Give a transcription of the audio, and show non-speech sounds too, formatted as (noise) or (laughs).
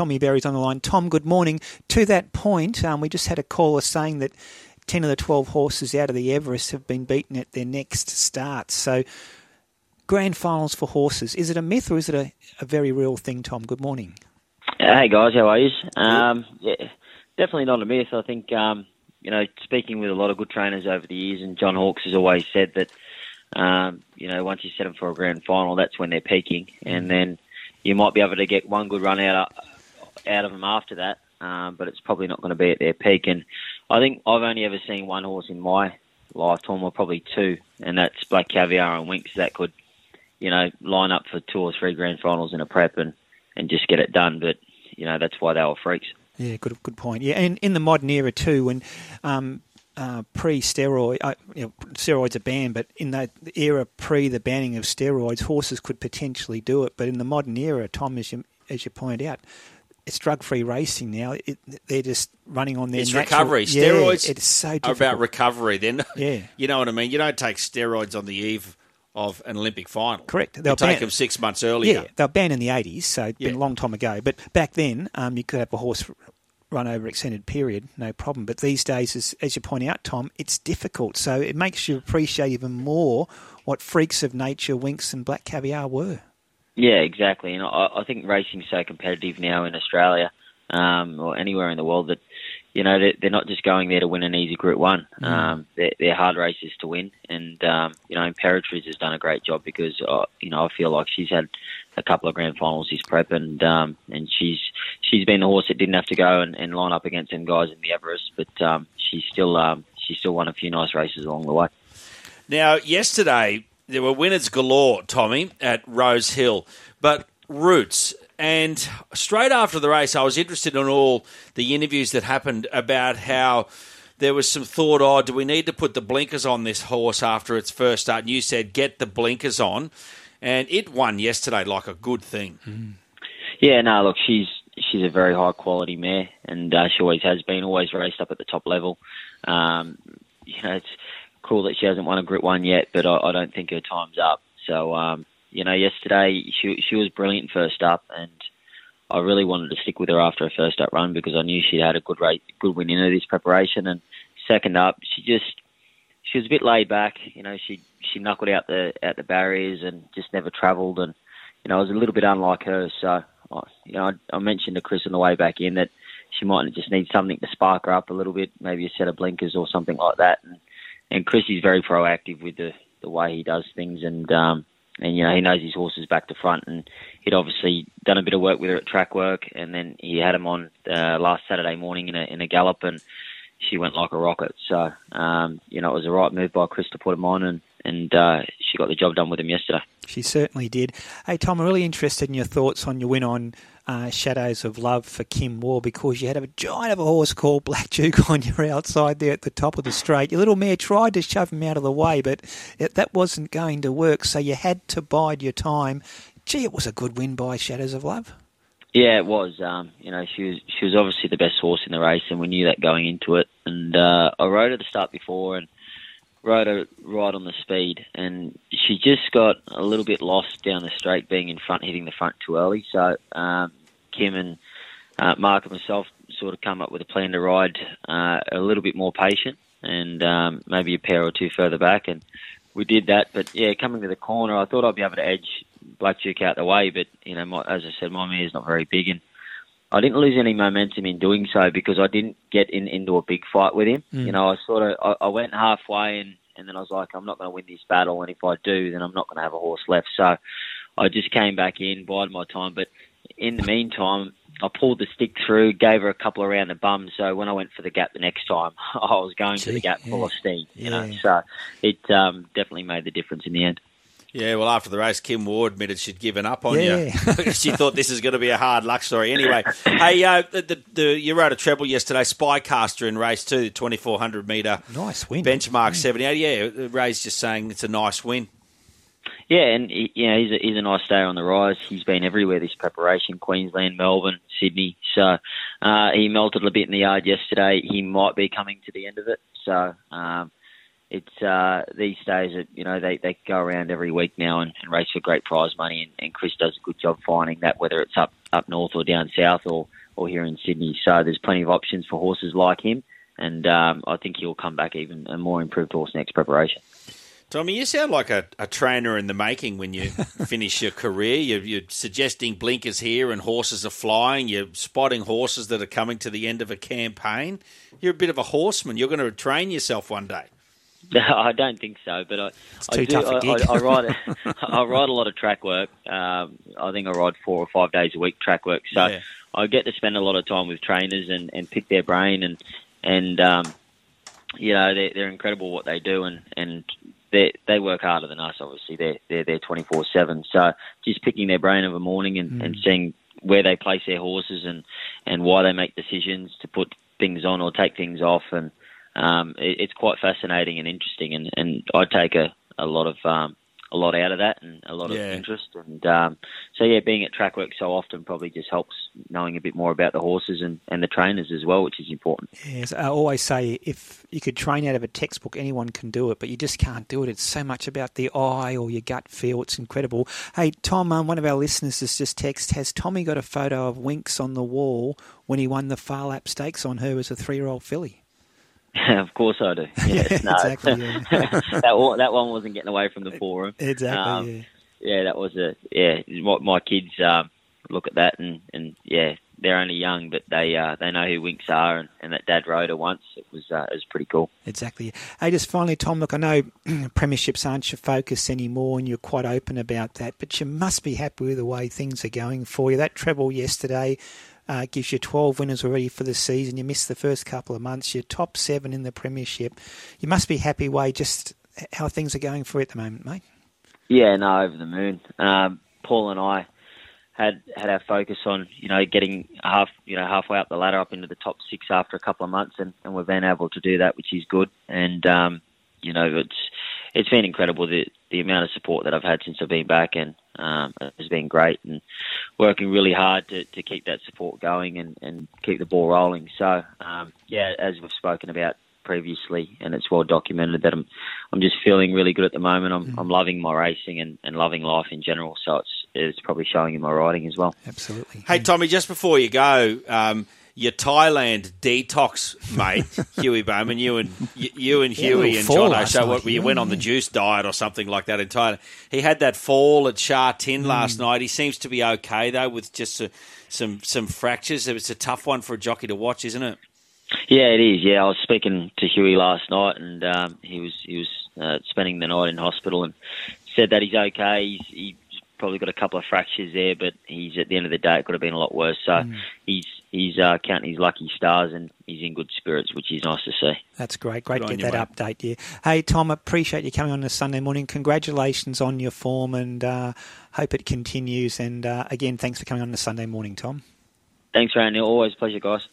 Tommy Berry's on the line. Tom, good morning. To that point, um, we just had a caller saying that 10 of the 12 horses out of the Everest have been beaten at their next start. So, grand finals for horses, is it a myth or is it a, a very real thing, Tom? Good morning. Hey, guys, how are you? Um, yeah, definitely not a myth. I think, um, you know, speaking with a lot of good trainers over the years, and John Hawkes has always said that, um, you know, once you set them for a grand final, that's when they're peaking. And then you might be able to get one good run out of, out of them after that, um, but it's probably not going to be at their peak. And I think I've only ever seen one horse in my lifetime, or probably two, and that's Black Caviar and Winks that could, you know, line up for two or three grand finals in a prep and, and just get it done. But you know, that's why they were freaks. Yeah, good good point. Yeah, and in the modern era too, when um, uh, pre-steroid, uh, you know, steroids are banned, but in that era pre the banning of steroids, horses could potentially do it. But in the modern era, Tom, as you as you point out, it's drug-free racing now. It, they're just running on their It's natural, recovery. Yeah, Steroids it's so difficult. about recovery. Then, (laughs) Yeah. you know what I mean. You don't take steroids on the eve of an Olympic final. Correct. They'll take them six months earlier. Yeah, they were banned in the 80s, so it's been a long time ago. But back then, um, you could have a horse run over extended period, no problem. But these days, as, as you point out, Tom, it's difficult. So it makes you appreciate even more what freaks of nature Winks and Black Caviar were. Yeah, exactly. And I, I think racing's so competitive now in Australia um, or anywhere in the world that you know they're, they're not just going there to win an easy Group One. Um, they're, they're hard races to win, and um, you know Imperatriz has done a great job because uh, you know I feel like she's had a couple of grand finals this prep, and um, and she's she's been the horse that didn't have to go and, and line up against them guys in the Everest, but um, she's still um, she's still won a few nice races along the way. Now, yesterday there were winners galore, Tommy, at Rosehill, but Roots. And straight after the race, I was interested in all the interviews that happened about how there was some thought, oh, do we need to put the blinkers on this horse after its first start? And you said, get the blinkers on. And it won yesterday like a good thing. Yeah, no, look, she's she's a very high quality mare, and uh, she always has been, always raced up at the top level. Um, you know, it's cool that she hasn't won a Group One yet, but I, I don't think her time's up. So, um, you know, yesterday she she was brilliant first up, and I really wanted to stick with her after her first up run because I knew she'd had a good rate, good win in her this preparation. And second up, she just she was a bit laid back. You know, she she knuckled out the out the barriers and just never travelled. And you know, I was a little bit unlike her. So, I- you know, I, I mentioned to Chris on the way back in that she might just need something to spark her up a little bit, maybe a set of blinkers or something like that. And and Chris is very proactive with the the way he does things, and um, and you know he knows his horses back to front, and he'd obviously done a bit of work with her at track work, and then he had him on uh, last Saturday morning in a in a gallop, and she went like a rocket. So um, you know it was the right move by Chris to put him on, and and uh, she got the job done with him yesterday. She certainly did. Hey, Tom, I'm really interested in your thoughts on your win on uh, Shadows of Love for Kim Waugh because you had a giant of a horse called Black (laughs) Duke on your outside there at the top of the straight. Your little mare tried to shove him out of the way, but it, that wasn't going to work, so you had to bide your time. Gee, it was a good win by Shadows of Love. Yeah, it was. Um, you know, she was she was obviously the best horse in the race, and we knew that going into it. And uh, I rode her to start before, and rode her right on the speed, and she just got a little bit lost down the straight, being in front, hitting the front too early. So um, Kim and uh, Mark and myself sort of come up with a plan to ride uh, a little bit more patient, and um, maybe a pair or two further back, and we did that. But yeah, coming to the corner, I thought I'd be able to edge Black Duke out the way, but you know, my, as I said, my mare's not very big, and I didn't lose any momentum in doing so because I didn't get in into a big fight with him. Mm. You know, I sort of I, I went halfway, and and then I was like, I'm not going to win this battle, and if I do, then I'm not going to have a horse left. So I just came back in, bided my time, but in the meantime, I pulled the stick through, gave her a couple around the bum. So when I went for the gap the next time, (laughs) I was going to the Gee, gap full yeah. of steam. You know, so it um, definitely made the difference in the end. Yeah, well, after the race, Kim Waugh admitted she'd given up on Yeah. you. (laughs) she thought this is going to be a hard luck story. Anyway, (laughs) hey, uh, the, the, the, you rode a treble yesterday, Spycaster in race two, the 2,400 metre Nice win. benchmark 78. Yeah, Ray's just saying it's a nice win. Yeah, and he- you know he's a, he's a nice stayer on the rise. He's been everywhere this preparation: Queensland, Melbourne, Sydney. So uh, he melted a bit in the yard yesterday. He might be coming to the end of it. So um, it's uh, these days, that you know, they, they go around every week now and, and race for great prize money, and, and Chris does a good job finding that, whether it's up up north or down south or or here in Sydney. So there's plenty of options for horses like him, and um, I think he'll come back even a more improved horse next preparation. Tommy, you sound like a, a trainer in the making when you (laughs) finish your career. You're, you're, suggesting blinkers here and horses are flying. You're spotting horses that are coming to the end of a campaign. You're a bit of a horseman. You're going to train yourself one day. No, (laughs) I don't think so, but I, I do. I, I, I, ride. (laughs) I ride a lot of track work. Um, I think I ride four or five days a week track work. So yeah. I get to spend a lot of time with trainers and, and pick their brain and and um, you know they're, they're incredible what they do and and they they work harder than us. Obviously, they're they're there twenty four seven. So just picking their brain of a morning and, mm. and seeing where they place their horses and and why they make decisions to put things on or take things off, and um, it, it's quite fascinating and interesting. And and I take a a lot of um, a lot out of that and a lot yeah. of interest. And um, so, yeah, being at track work so often probably just helps knowing a bit more about the horses and, and the trainers as well, which is important. Yes, I always say if you could train out of a textbook, anyone can do it, but you just can't do it. It's so much about the eye or your gut feel. It's incredible. Hey, Tom, um, one of our listeners has just texted, has Tommy got a photo of Winks on the wall when he won the Phar Lap Stakes on her as a three-year-old filly? (laughs) of course I do. (laughs) Yes, no. exactly. Yeah. (laughs) that one, that one wasn't getting away from the forum. Exactly. Um, yeah. yeah. that was a yeah. My, my kids um, look at that and and yeah, they're only young, but they uh, they know who Winks are, and, and that Dad rode her once. It was uh, it was pretty cool. Exactly. Hey, just finally, Tom. Look, I know (clears throat) premierships aren't your focus anymore, and you're quite open about that. But you must be happy with the way things are going for you. That treble yesterday uh, gives you 12 winners already for the season. You missed the first couple of months. You're top seven in the Premiership. You must be happy, way just how things are going for you at the moment, mate. Yeah, no, over the moon. Um, Paul and I had had our focus on you know getting half you know halfway up the ladder up into the top six after a couple of months, and, and we've been able to do that, which is good. And um, you know it's it's been incredible the the amount of support that I've had since I've been back, and um, has been great. And working really hard to, to keep that support going and, and keep the ball rolling. So um, yeah, as we've spoken about previously, and it's well documented that I'm I'm just feeling really good at the moment. I'm mm. I'm loving my racing and, and loving life in general. So it's it's probably showing in my riding as well. Absolutely. Hey Tommy, just before you go. Um, your Thailand detox mate, (laughs) Huey Bowman, you and you and Huey and John O'Shea, what, you went on the juice diet or something like that in Thailand. He had that fall at Sha Tin mm. last night. He seems to be okay though, with just a, some some fractures. It's a tough one for a jockey to watch, isn't it? Yeah, it is. Yeah, I was speaking to Huey last night, and um, he was he was uh, spending the night in hospital, and said that he's okay. He's, he probably got a couple of fractures there, but he's at the end of the day it could have been a lot worse. So mm. he's he's uh, counting his lucky stars and he's in good spirits, which is nice to see. That's great. Great to get that mate. update. Yeah. Hey Tom, appreciate you coming on this Sunday morning. Congratulations on your form and uh, hope it continues. And uh, again, thanks for coming on this Sunday morning, Tom. Thanks, Randy. Always pleasure, guys.